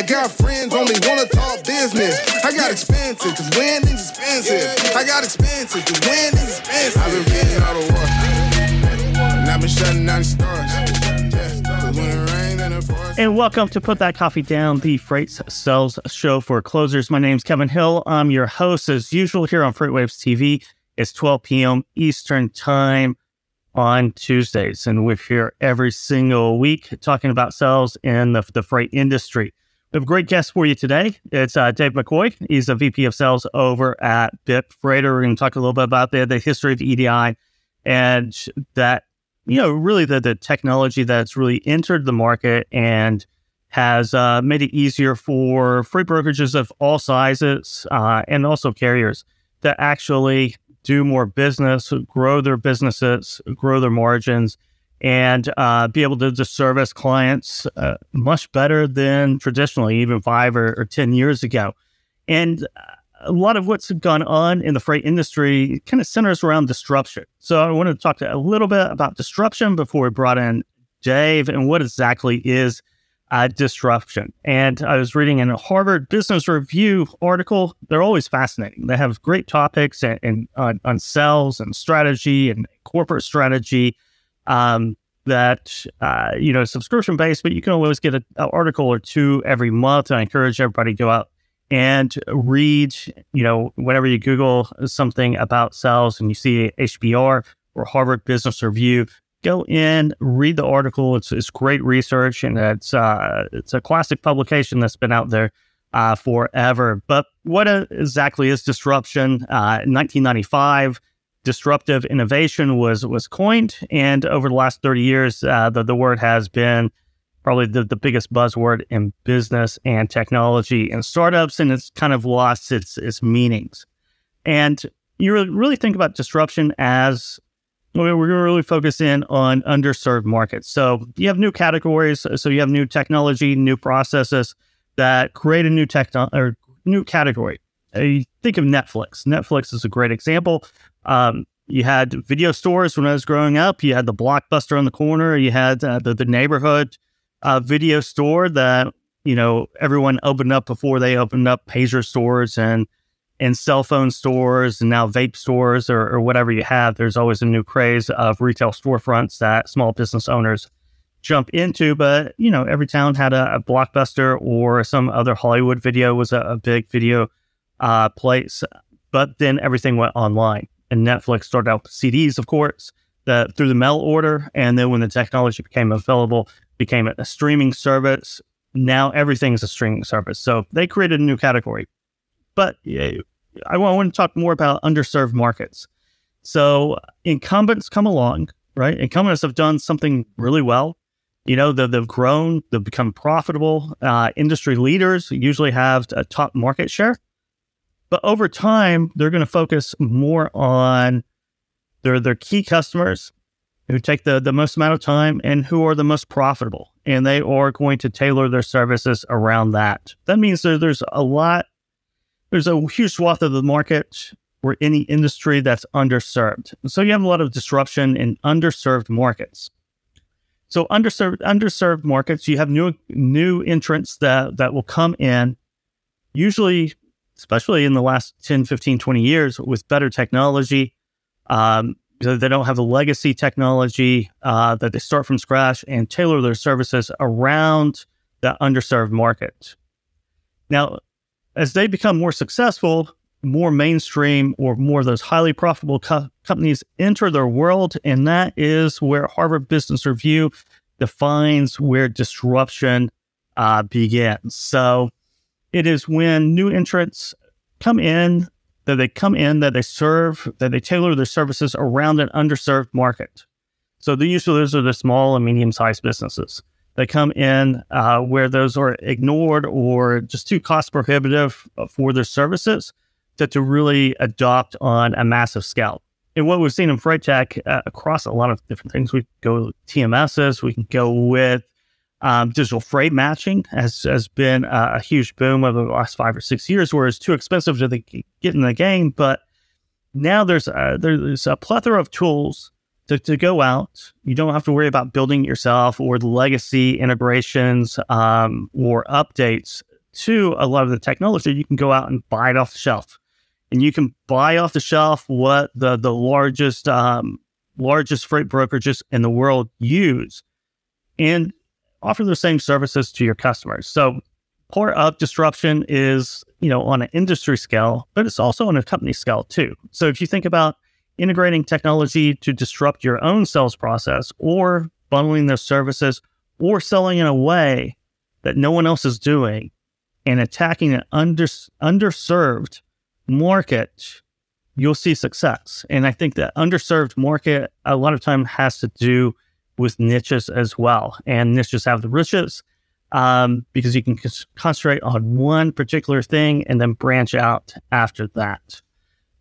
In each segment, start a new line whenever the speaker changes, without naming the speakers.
I got friends only wanna talk business. I got expensive, cause winning's expensive. I got expensive, cause winning's expensive. I've been reading all the war. And I've been shutting down stars.
And welcome to Put That Coffee Down, the Freight Sales Show for Closers. My name's Kevin Hill. I'm your host, as usual, here on FreightWaves TV. It's 12 p.m. Eastern Time on Tuesdays, and we're here every single week talking about sales in the, the freight industry. We have a great guest for you today. It's uh, Dave McCoy. He's a VP of sales over at Bit Freighter. We're going to talk a little bit about the, the history of EDI and that, you know, really the, the technology that's really entered the market and has uh, made it easier for freight brokerages of all sizes uh, and also carriers to actually do more business, grow their businesses, grow their margins, and uh, be able to just service clients uh, much better than traditionally, even five or, or 10 years ago. And uh, a lot of what's gone on in the freight industry kind of centers around disruption. So I wanted to talk to a little bit about disruption before we brought in Dave and what exactly is uh, disruption. And I was reading in a Harvard Business Review article. They're always fascinating. They have great topics and, and on, on sales and strategy and corporate strategy um, that uh, you know subscription based, but you can always get an article or two every month. And I encourage everybody to go out and read. You know, whenever you Google something about sales and you see HBR or Harvard Business Review, go in, read the article. It's, it's great research and it's uh, it's a classic publication that's been out there uh, forever. But what exactly is disruption? Uh, in 1995, disruptive innovation was was coined, and over the last 30 years, uh, the, the word has been probably the, the biggest buzzword in business and technology and startups, and it's kind of lost its its meanings. And you really, think about disruption as we're really focus in on underserved markets. So you have new categories. So you have new technology, new processes that create a new tech or new category. You think of Netflix. Netflix is a great example. Um, you had video stores when I was growing up. You had the Blockbuster on the corner. You had uh, the, the neighborhood uh, video store that you know everyone opened up before they opened up pager stores and and cell phone stores and now vape stores or, or, whatever you have, there's always a new craze of retail storefronts that small business owners jump into. But, you know, every town had a, a blockbuster or some other Hollywood video was a, a big video uh, place. But then everything went online. And Netflix started out with CDs, of course, the, through the mail order. And then when the technology became available, became a, streaming service. Now everything is a streaming service. So they created a new category. But yeah, I want to talk more about underserved markets. So incumbents come along, right? Incumbents have done something really well. You know, they've, they've grown, they've become profitable. Uh, industry leaders usually have a top market share. But over time, they're going to focus more on their, their key customers who take the, the most amount of time and who are the most profitable. And they are going to tailor their services around that. That means that there's a lot there's a huge swath of the market or any industry that's underserved. So you have a lot of disruption in underserved markets. So underserved underserved markets, you have new new entrants that that will come in, usually, especially in the last 10, 15, 20 years, with better technology. Um, they don't have the legacy technology uh, that they start from scratch and tailor their services around that underserved market. Now, as they become more successful, more mainstream or more of those highly profitable co- companies enter their world. And that is where Harvard Business Review defines where disruption uh, begins. So it is when new entrants come in, that they come in, that they serve, that they tailor their services around an underserved market. So the usually those are the small and medium sized businesses that come in uh, where those are ignored or just too cost prohibitive for their services to, to really adopt on a massive scale. And what we've seen in freight tech uh, across a lot of different things, we go TMSs, we can go with um, digital freight matching has, has been a, a, huge boom over the last five or six years, where it's too expensive to the, get in the game. But now there's a, there's a plethora of tools to, to go out. You don't have to worry about building it yourself or the legacy integrations um, or updates to a lot of the technology, you can go out and buy it off the shelf. And you can buy off the shelf what the, the largest um, largest freight brokerages in the world use and offer the same services to your customers. So part of disruption is, you know, on an industry scale, but it's also on a company scale too. So if you think about integrating technology to disrupt your own sales process or bundling those services or selling in a way that no one else is doing and attacking an under, underserved market, you'll see success. And I think that underserved market a lot of time has to do with niches as well. And niches have the riches um, because you can concentrate on one particular thing and then branch out after that.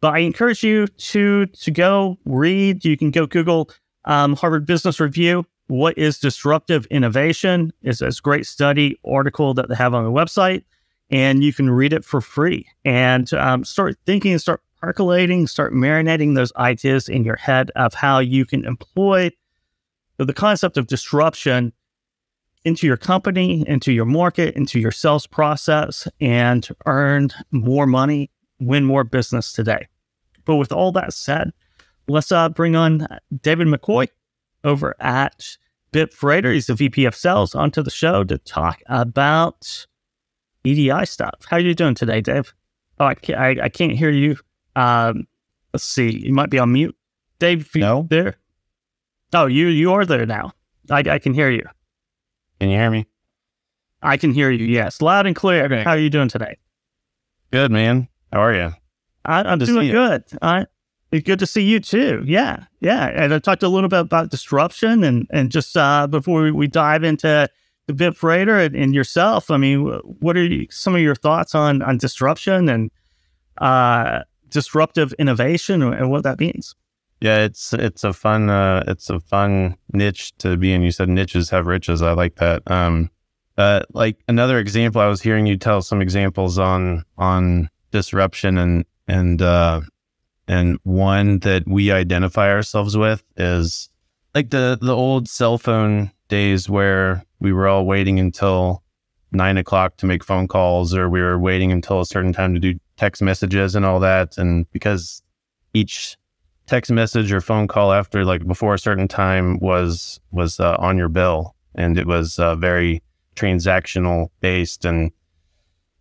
But I encourage you to to go read. You can go Google um, Harvard Business Review. What is disruptive innovation? It's a great study article that they have on the website, and you can read it for free and um, start thinking and start percolating, start marinating those ideas in your head of how you can employ the concept of disruption into your company, into your market, into your sales process, and earn more money, win more business today. But with all that said, let's uh, bring on David McCoy over at Bitfreighter. He's the VP of Sales onto the show to talk about EDI stuff. How are you doing today, Dave? Oh, I can't, I, I can't hear you. Um, let's see. You might be on mute. Dave,
no.
there? Oh, you you are there now. I, I can hear you.
Can you hear me?
I can hear you. Yes, loud and clear. Okay. How are you doing today?
Good, man. How are you?
I, am doing good. I, it's good to see you too. Yeah, yeah. And I talked a little bit about disruption and and just uh, before we, we dive into the Bitfreighter and, and yourself. I mean, what are you, some of your thoughts on on disruption and uh, disruptive innovation and what that means?
Yeah, it's it's a fun uh, it's a fun niche to be in. You said niches have riches. I like that. Um, uh, like another example, I was hearing you tell some examples on on disruption and and uh, and one that we identify ourselves with is like the the old cell phone days where we were all waiting until nine o'clock to make phone calls, or we were waiting until a certain time to do text messages and all that. And because each text message or phone call after like before a certain time was was uh, on your bill and it was uh, very transactional based and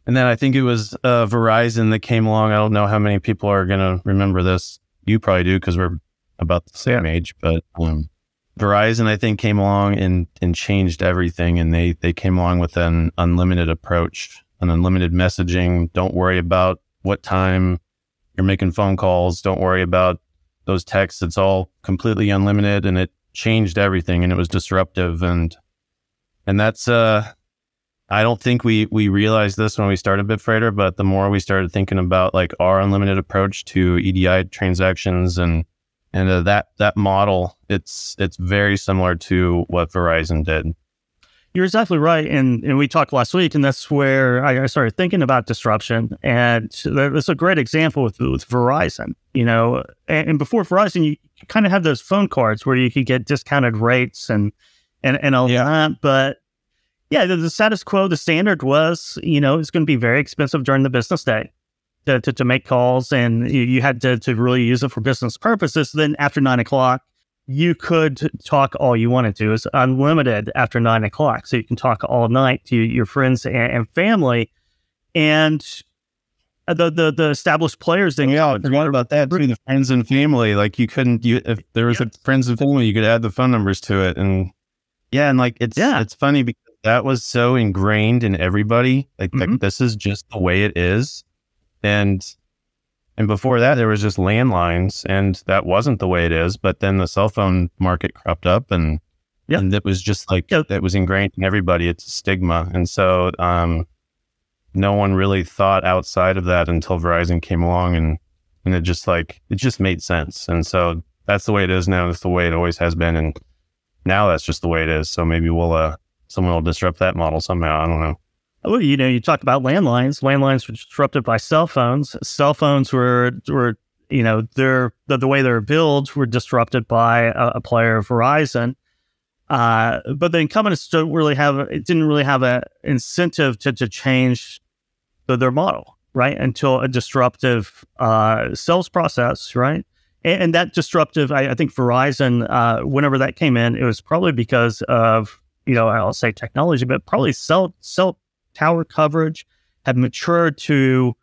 and then I think it was uh, Verizon that came along. I don't know how many people are going to remember this. You probably do because we're about the same age. But um, Verizon, I think, came along and and changed everything. And they they came along with an unlimited approach, an unlimited messaging. Don't worry about what time you're making phone calls. Don't worry about those texts. It's all completely unlimited and it changed everything and it was disruptive and and that's uh I don't think we we realized this when we started Bitfreighter, but the more we started thinking about like our unlimited approach to EDI transactions and and uh, that that model, it's it's very similar to what Verizon did.
You're exactly right. And, and we talked last week, and that's where I, I started thinking about disruption. And that's a great example with, with Verizon, you know, and, and before Verizon, you kind of have those phone cards where you could get discounted rates and, and, and all yeah. that. But yeah, the, the, status quo, the standard was, you know, it's going to be very expensive during the business day. To, to, to make calls and you, you had to, to really use it for business purposes. Then after nine o'clock, you could talk all you wanted to. It's unlimited after nine o'clock. So you can talk all night to your friends and, and family. And the, the the established players then
yeah I forgot about that too the friends and family like you couldn't you if there was yep. a friends and family you could add the phone numbers to it and yeah and like it's yeah it's funny because that was so ingrained in everybody like, mm-hmm. like this is just the way it is and and before that, there was just landlines, and that wasn't the way it is. But then the cell phone market crept up, and yep. and it was just like yep. that was ingrained in everybody. It's a stigma, and so um, no one really thought outside of that until Verizon came along, and and it just like it just made sense. And so that's the way it is now. That's the way it always has been, and now that's just the way it is. So maybe we'll uh, someone will disrupt that model somehow. I don't know.
Well, you know, you talked about landlines. Landlines were disrupted by cell phones. Cell phones were were you know they're the, the way they're built were disrupted by a, a player, Verizon. Uh, but the incumbents don't really have it didn't really have an incentive to to change the, their model, right? Until a disruptive uh, sales process, right? And, and that disruptive, I, I think Verizon, uh, whenever that came in, it was probably because of you know I'll say technology, but probably cell cell tower coverage had matured to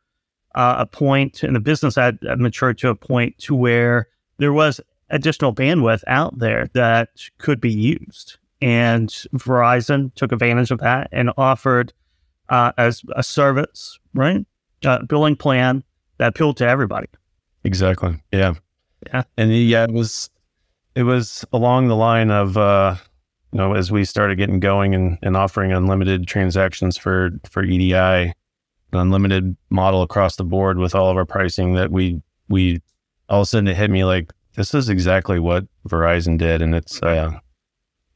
uh, a point, and the business had matured to a point to where there was additional bandwidth out there that could be used. And Verizon took advantage of that and offered uh, as a service, right? Uh, billing plan that appealed to everybody.
Exactly. Yeah.
Yeah.
And yeah, it was it was along the line of uh, you know, as we started getting going and, and offering unlimited transactions for for EDI, an unlimited model across the board with all of our pricing that we we all of a sudden it hit me like this is exactly what Verizon did, and it's uh,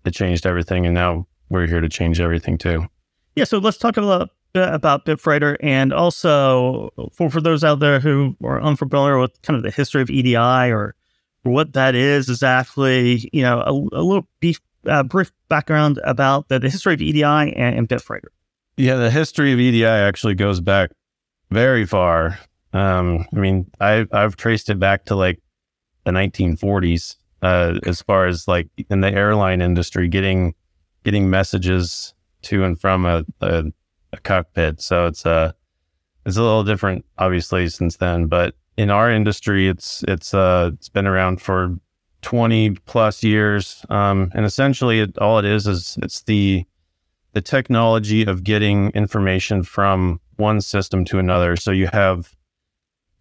it changed everything, and now we're here to change everything too.
Yeah, so let's talk about about Bitfreighter, and also for for those out there who are unfamiliar with kind of the history of EDI or what that is exactly, you know, a, a little brief, uh, brief background about the, the, history of EDI and, and Bitfreighter.
Yeah, the history of EDI actually goes back very far. Um, I mean, I I've traced it back to like the 1940s uh, as far as like in the airline industry getting getting messages to and from a, a, a cockpit. So it's a uh, it's a little different, obviously, since then. But in our industry, it's it's uh it's been around for 20 plus years, um, and essentially, it, all it is is it's the the technology of getting information from one system to another. So you have,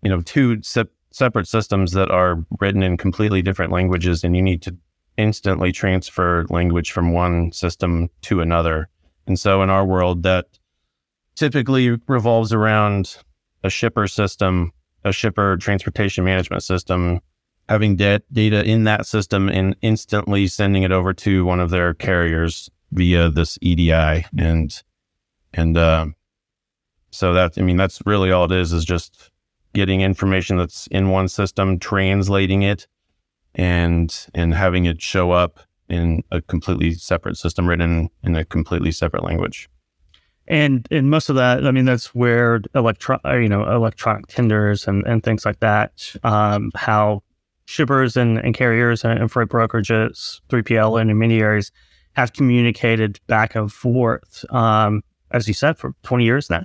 you know, two separate systems that are written in completely different languages, and you need to instantly transfer language from one system to another. And so in our world, that typically revolves around a shipper system, a shipper transportation management system, having de- data in that system and instantly sending it over to one of their carriers via this EDI. And, and, uh, so that, I mean, that's really all it is, is just getting information that's in one system, translating it, and and having it show up in a completely separate system written in a completely separate language.
And and most of that, I mean, that's where electro, uh, you know, electronic tenders and, and things like that, um, how shippers and, and carriers and, and freight brokerages, 3PL and intermediaries have communicated back and forth, um, as you said, for 20 years now.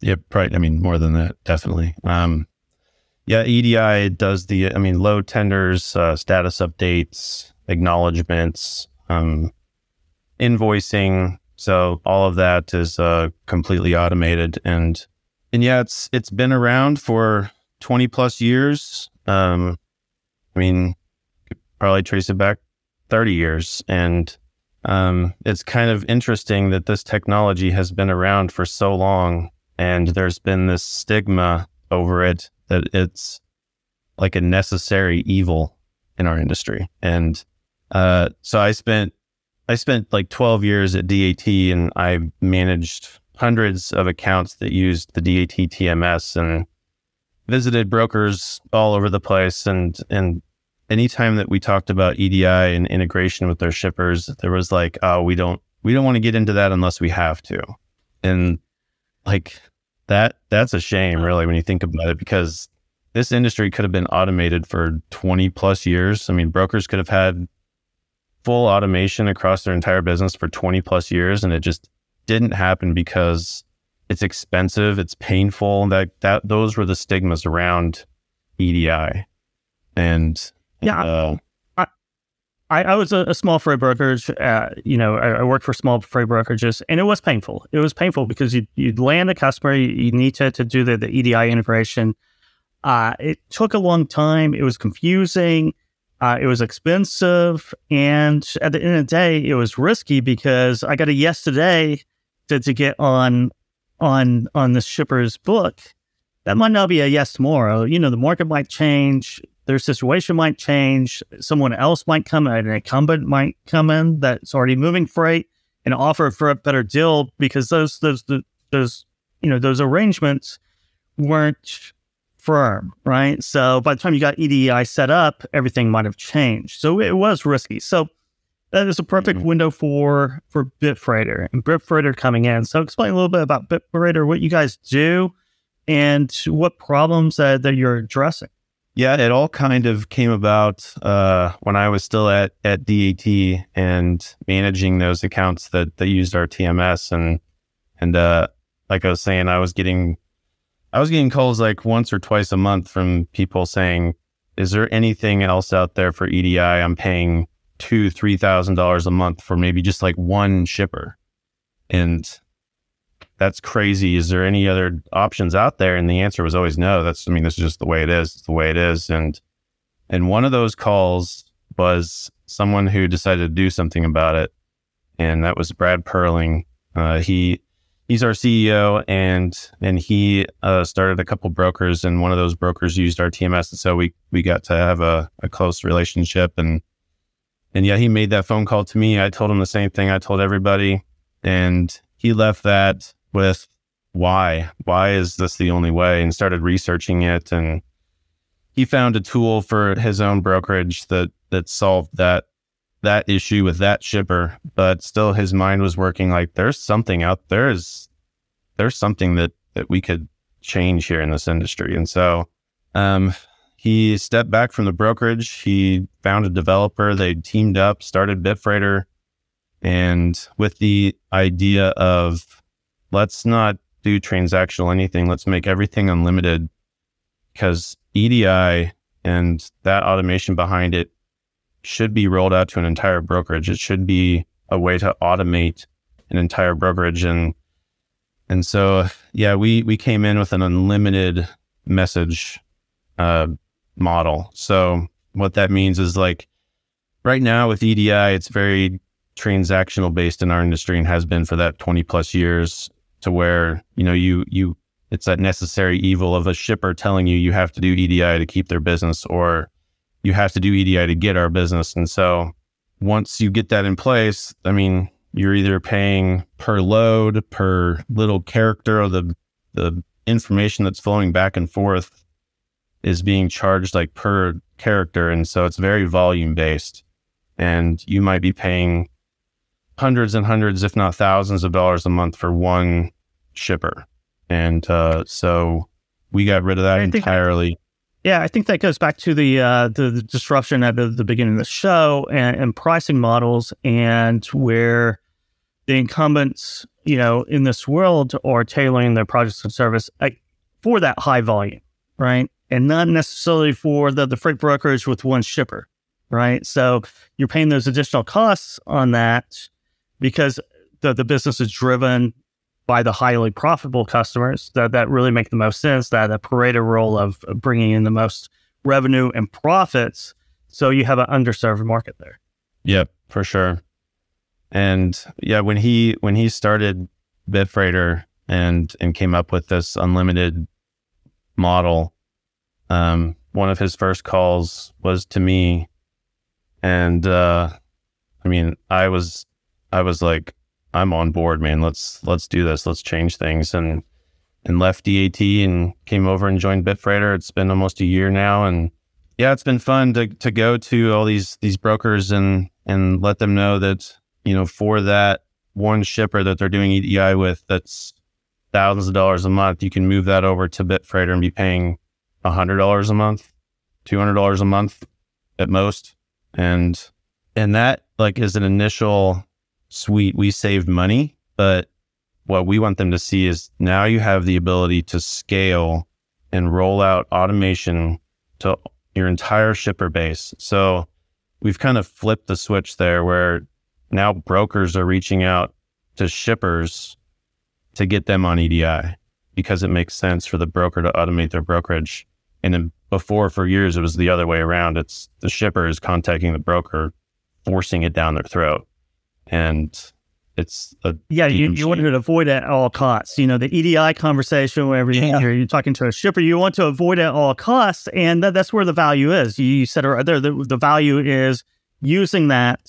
Yeah, right. I mean, more than that, definitely. Um, yeah, EDI does the, I mean, load tenders, uh, status updates, acknowledgments, um, invoicing. So all of that is uh, completely automated, and and yeah, it's it's been around for twenty plus years. Um, I mean, probably trace it back thirty years, and um, it's kind of interesting that this technology has been around for so long and there's been this stigma over it that it's like a necessary evil in our industry. And uh, so I spent I spent like 12 years at DAT and I managed hundreds of accounts that used the DAT TMS and visited brokers all over the place and and anytime that we talked about EDI and integration with their shippers there was like oh we don't we don't want to get into that unless we have to and like that that's a shame really when you think about it because this industry could have been automated for 20 plus years. I mean, brokers could have had full automation across their entire business for 20 plus years and it just didn't happen because it's expensive, it's painful. That that those were the stigmas around EDI. And
yeah, uh, I, I was a, a, small freight brokerage. Uh, you know, I, I, worked for small freight brokerages, and it was painful. It was painful because you you land a customer, you, you need to to do the, the EDI integration. Uh, it took a long time. It was confusing. Uh, it was expensive, and at the end of the day, it was risky because I got a yes today to, to get on on on the shipper's book. That might not be a yes tomorrow. You know, the market might change their situation might change. Someone else might come, in, an incumbent might come in that's already moving freight and offer for a better deal because those those those you know those arrangements weren't firm, right? So by the time you got EDI set up, everything might have changed. So it was risky. So that is a perfect
Mm-hmm.
window for for Bitfreighter and Bitfreighter coming in. So explain a little bit about Bitfreighter, what you guys do, and what problems uh, that you're addressing.
Yeah, it all kind of came about uh, when I was still at at DAT and managing those accounts that that used our TMS and and uh, like I was saying, I was getting I was getting calls like once or twice a month from people saying, "Is there anything else out there for EDI? I'm paying two three thousand dollars a month for maybe just like one shipper," and that's crazy. Is there any other options out there? And the answer was always no. That's, I mean, this is just the way it is. It's the way it is. And, and one of those calls was someone who decided to do something about it. And that was Brad Perling. Uh, he, he's our CEO and, and he, uh, started a couple brokers and one of those brokers used our TMS. And so we, we got to have a, a close relationship and, and yeah, he made that phone call to me. I told him the same thing I told everybody. And he left that with why? Why is this the only way? And started researching it and he found a tool for his own brokerage that that solved that that issue with that shipper but still his mind was working like there's something out there is there's something that that we could change here in this industry. And so um he stepped back from the brokerage. He found a developer. They teamed up started bitfreighter and with the idea of let's not do transactional anything. Let's make everything unlimited because EDI and that automation behind it should be rolled out to an entire brokerage. It should be a way to automate an entire brokerage. And, and so, yeah, we, we came in with an unlimited message, uh, model. So what that means is like right now with EDI, it's very transactional based in our industry and has been for that 20 plus years to where you know you you it's that necessary evil of a shipper telling you you have to do EDI to keep their business or you have to do EDI to get our business. And so once you get that in place I mean you're either paying per load per little character or the the information that's flowing back and forth is being charged like per character. And so it's very volume based. And you might be paying hundreds and hundreds, if not thousands of dollars a month for one shipper. And uh, so we got rid of that entirely.
Yeah, I think that goes back to the uh, the, the disruption at the, the beginning of the show and, and pricing models, and where the incumbents, you know, in this world are tailoring their projects and service like, for that high volume, right, and not necessarily for the the freight brokerage with one shipper, right. So you're paying those additional costs on that because the the business is driven by the highly profitable customers that, that really make the most sense, that a Pareto role of bringing in the most revenue and profits. So you have an underserved market there.
Yep, for sure. And yeah, when he when he started Bitfreighter and and came up with this unlimited model, um, one of his first calls was to me, and uh, I mean, I was I was like, I'm on board, man. Let's let's do this. Let's change things. And and left DAT and came over and joined Bitfreighter. It's been almost a year now, and yeah, it's been fun to to go to all these these brokers and and let them know that you know for that one shipper that they're doing EDI with, that's thousands of dollars a month. You can move that over to Bitfreighter and be paying hundred dollars a month, two hundred dollars a month at most, and and that like is an initial sweet. We saved money, but what we want them to see is now you have the ability to scale and roll out automation to your entire shipper base. So we've kind of flipped the switch there where now brokers are reaching out to shippers to get them on EDI because it makes sense for the broker to automate their brokerage. And then before, for years, it was the other way around. It's the shipper is contacting the broker, forcing it down their throat. And it's a
Yeah, you, you want to avoid it at all costs. You know, the EDI conversation where every,
Yeah.
you're, you're talking to a shipper, you want to avoid it at all costs. And that, that's where the value is. You, you said it right there. The, the value is using that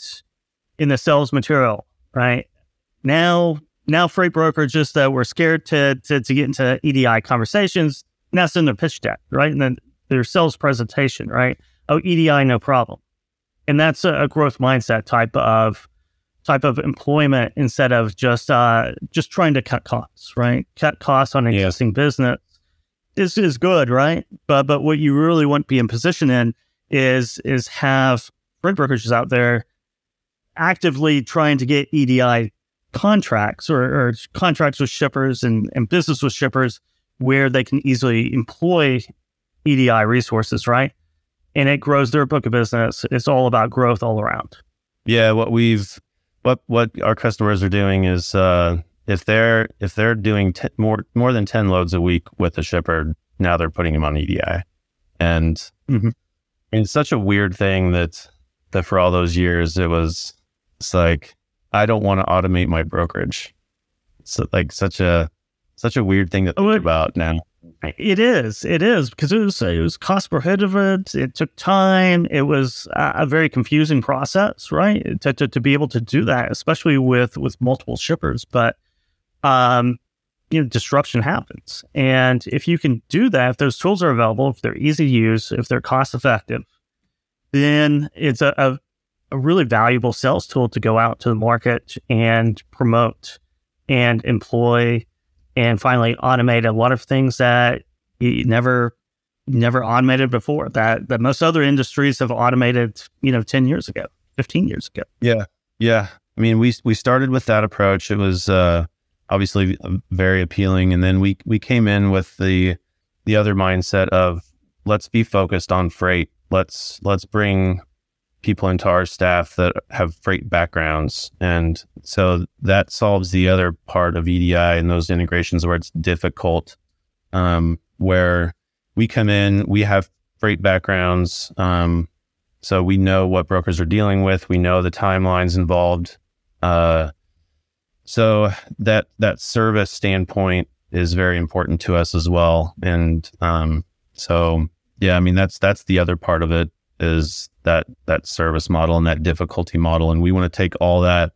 in the sales material, right? Now, now freight brokers just that were scared to, to, to get into EDI conversations, and that's in their pitch deck, right? And then their sales presentation, right? Oh, EDI, no problem. and that's a growth mindset type of type of employment instead of just uh, just trying to cut costs, right? Cut costs on existing business is is good, right? But but what you really want to be in position in is is have freight brokerages out there actively trying to get EDI contracts or, or contracts with shippers and, and business with shippers where they can easily employ EDI resources, right? And it grows their book of business. It's all about growth all around.
Yeah, what we've what what our customers are doing is uh, if they're if they're doing t- more more than ten loads a week with a shipper, now they're putting them on EDI, and mm-hmm. it's such a weird thing that that for all those years it was it's like I don't want to automate my brokerage. It's like such a such a weird thing to think about now.
It is. It is because it was it was cost prohibitive. It took time. It was a very confusing process, right? To, to, to be able to do that, especially with with multiple shippers. But um, you know, disruption happens, and if you can do that, if those tools are available, if they're easy to use, if they're cost effective, then it's a, a a really valuable sales tool to go out to the market and promote and employ and finally automate a lot of things that you never never automated before that that most other industries have automated you know 10 years ago 15 years ago.
Yeah yeah. I mean we we started with that approach. It was uh obviously very appealing. And then we we came in with the the other mindset of let's be focused on freight. Let's let's bring people into our staff that have freight backgrounds. And so that solves the other part of EDI and those integrations where it's difficult, um, where we come in, we have freight backgrounds. Um, so we know what brokers are dealing with. We know the timelines involved. Uh, so that that service standpoint is very important to us as well. And um, so yeah, I mean that's that's the other part of it is that that service model and that difficulty model. And we want to take all that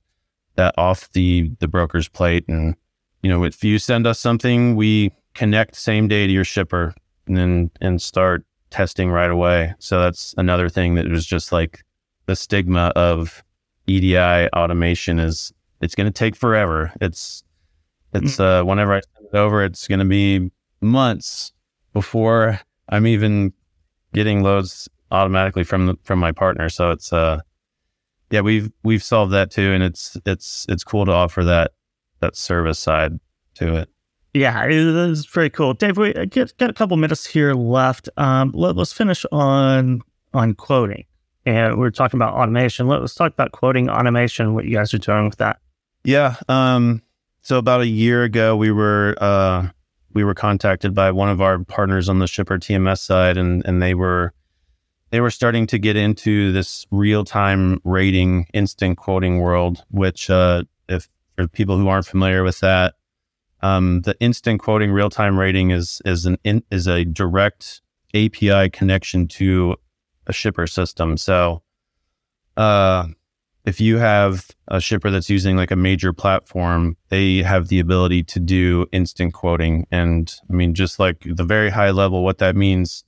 that off the the broker's plate. And you know if you send us something we connect same day to your shipper and then and start testing right away. So that's another thing that was just like the stigma of EDI automation is it's going to take forever. It's it's mm. uh whenever I send it over it's going to be months before I'm even getting loads automatically from the, from my partner. So it's uh yeah, we've we've solved that too, and it's it's it's cool to offer that that service side to it.
Yeah, it is very cool. Dave, we uh, get got a couple minutes here left. Um, let, us finish on on quoting, and we are talking about automation. Let, us talk about quoting automation. What you guys are doing with that?
Yeah. Um. So about a year ago, we were uh we were contacted by one of our partners on the shipper TMS side, and and they were they were starting to get into this real time rating, instant quoting world, which, uh, if for people who aren't familiar with that, um, the instant quoting real time rating is is an in, is a direct API connection to a shipper system. So, uh, if you have a shipper that's using like a major platform, they have the ability to do instant quoting. And I mean, just like the very high level, what that means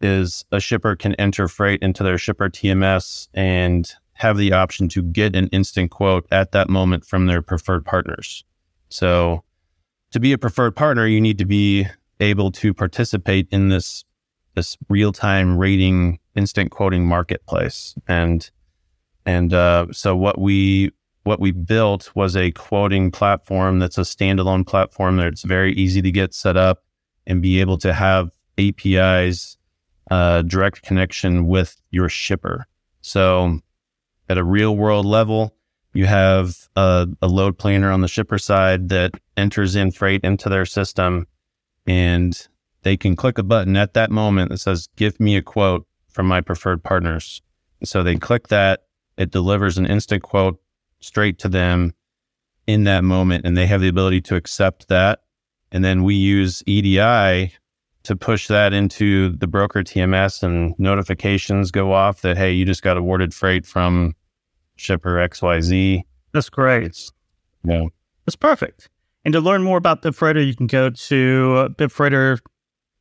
is a shipper can enter freight into their shipper TMS and have the option to get an instant quote at that moment from their preferred partners. So to be a preferred partner, you need to be able to participate in this this real-time rating instant quoting marketplace. And and uh, so what we what we built was a quoting platform that's a standalone platform that's very easy to get set up and be able to have APIs uh, direct connection with your shipper. So at a real world level, you have a, a, load planner on the shipper side that enters in freight into their system and they can click a button at that moment that says, give me a quote from my preferred partners. So they click that, it delivers an instant quote straight to them in that moment and they have the ability to accept that. And then we use EDI to push that into the broker TMS and notifications go off that, hey, you just got awarded freight from shipper XYZ.
That's great. It's,
yeah.
That's perfect. And to learn more about BibFreighter, you can go to BibFreighter.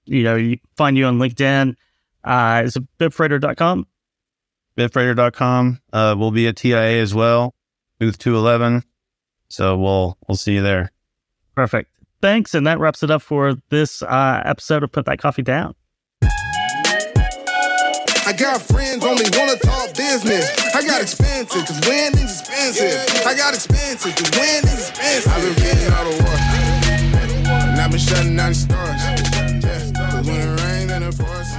You know, you find you on LinkedIn. Uh, is it bibfreighter.com?
bitfreighter.com. Uh, we'll be at TIA as well, booth 211. So we'll we'll see you there.
Perfect. Thanks. And that wraps it up for this uh, episode of Put That Coffee Down.
I got friends only wanna talk business. I got expensive, cause winning's expensive. I got expensive, cause winning's expensive. I've been getting all the work. And I've been shutting down the stars. Cause when it rains and it pours.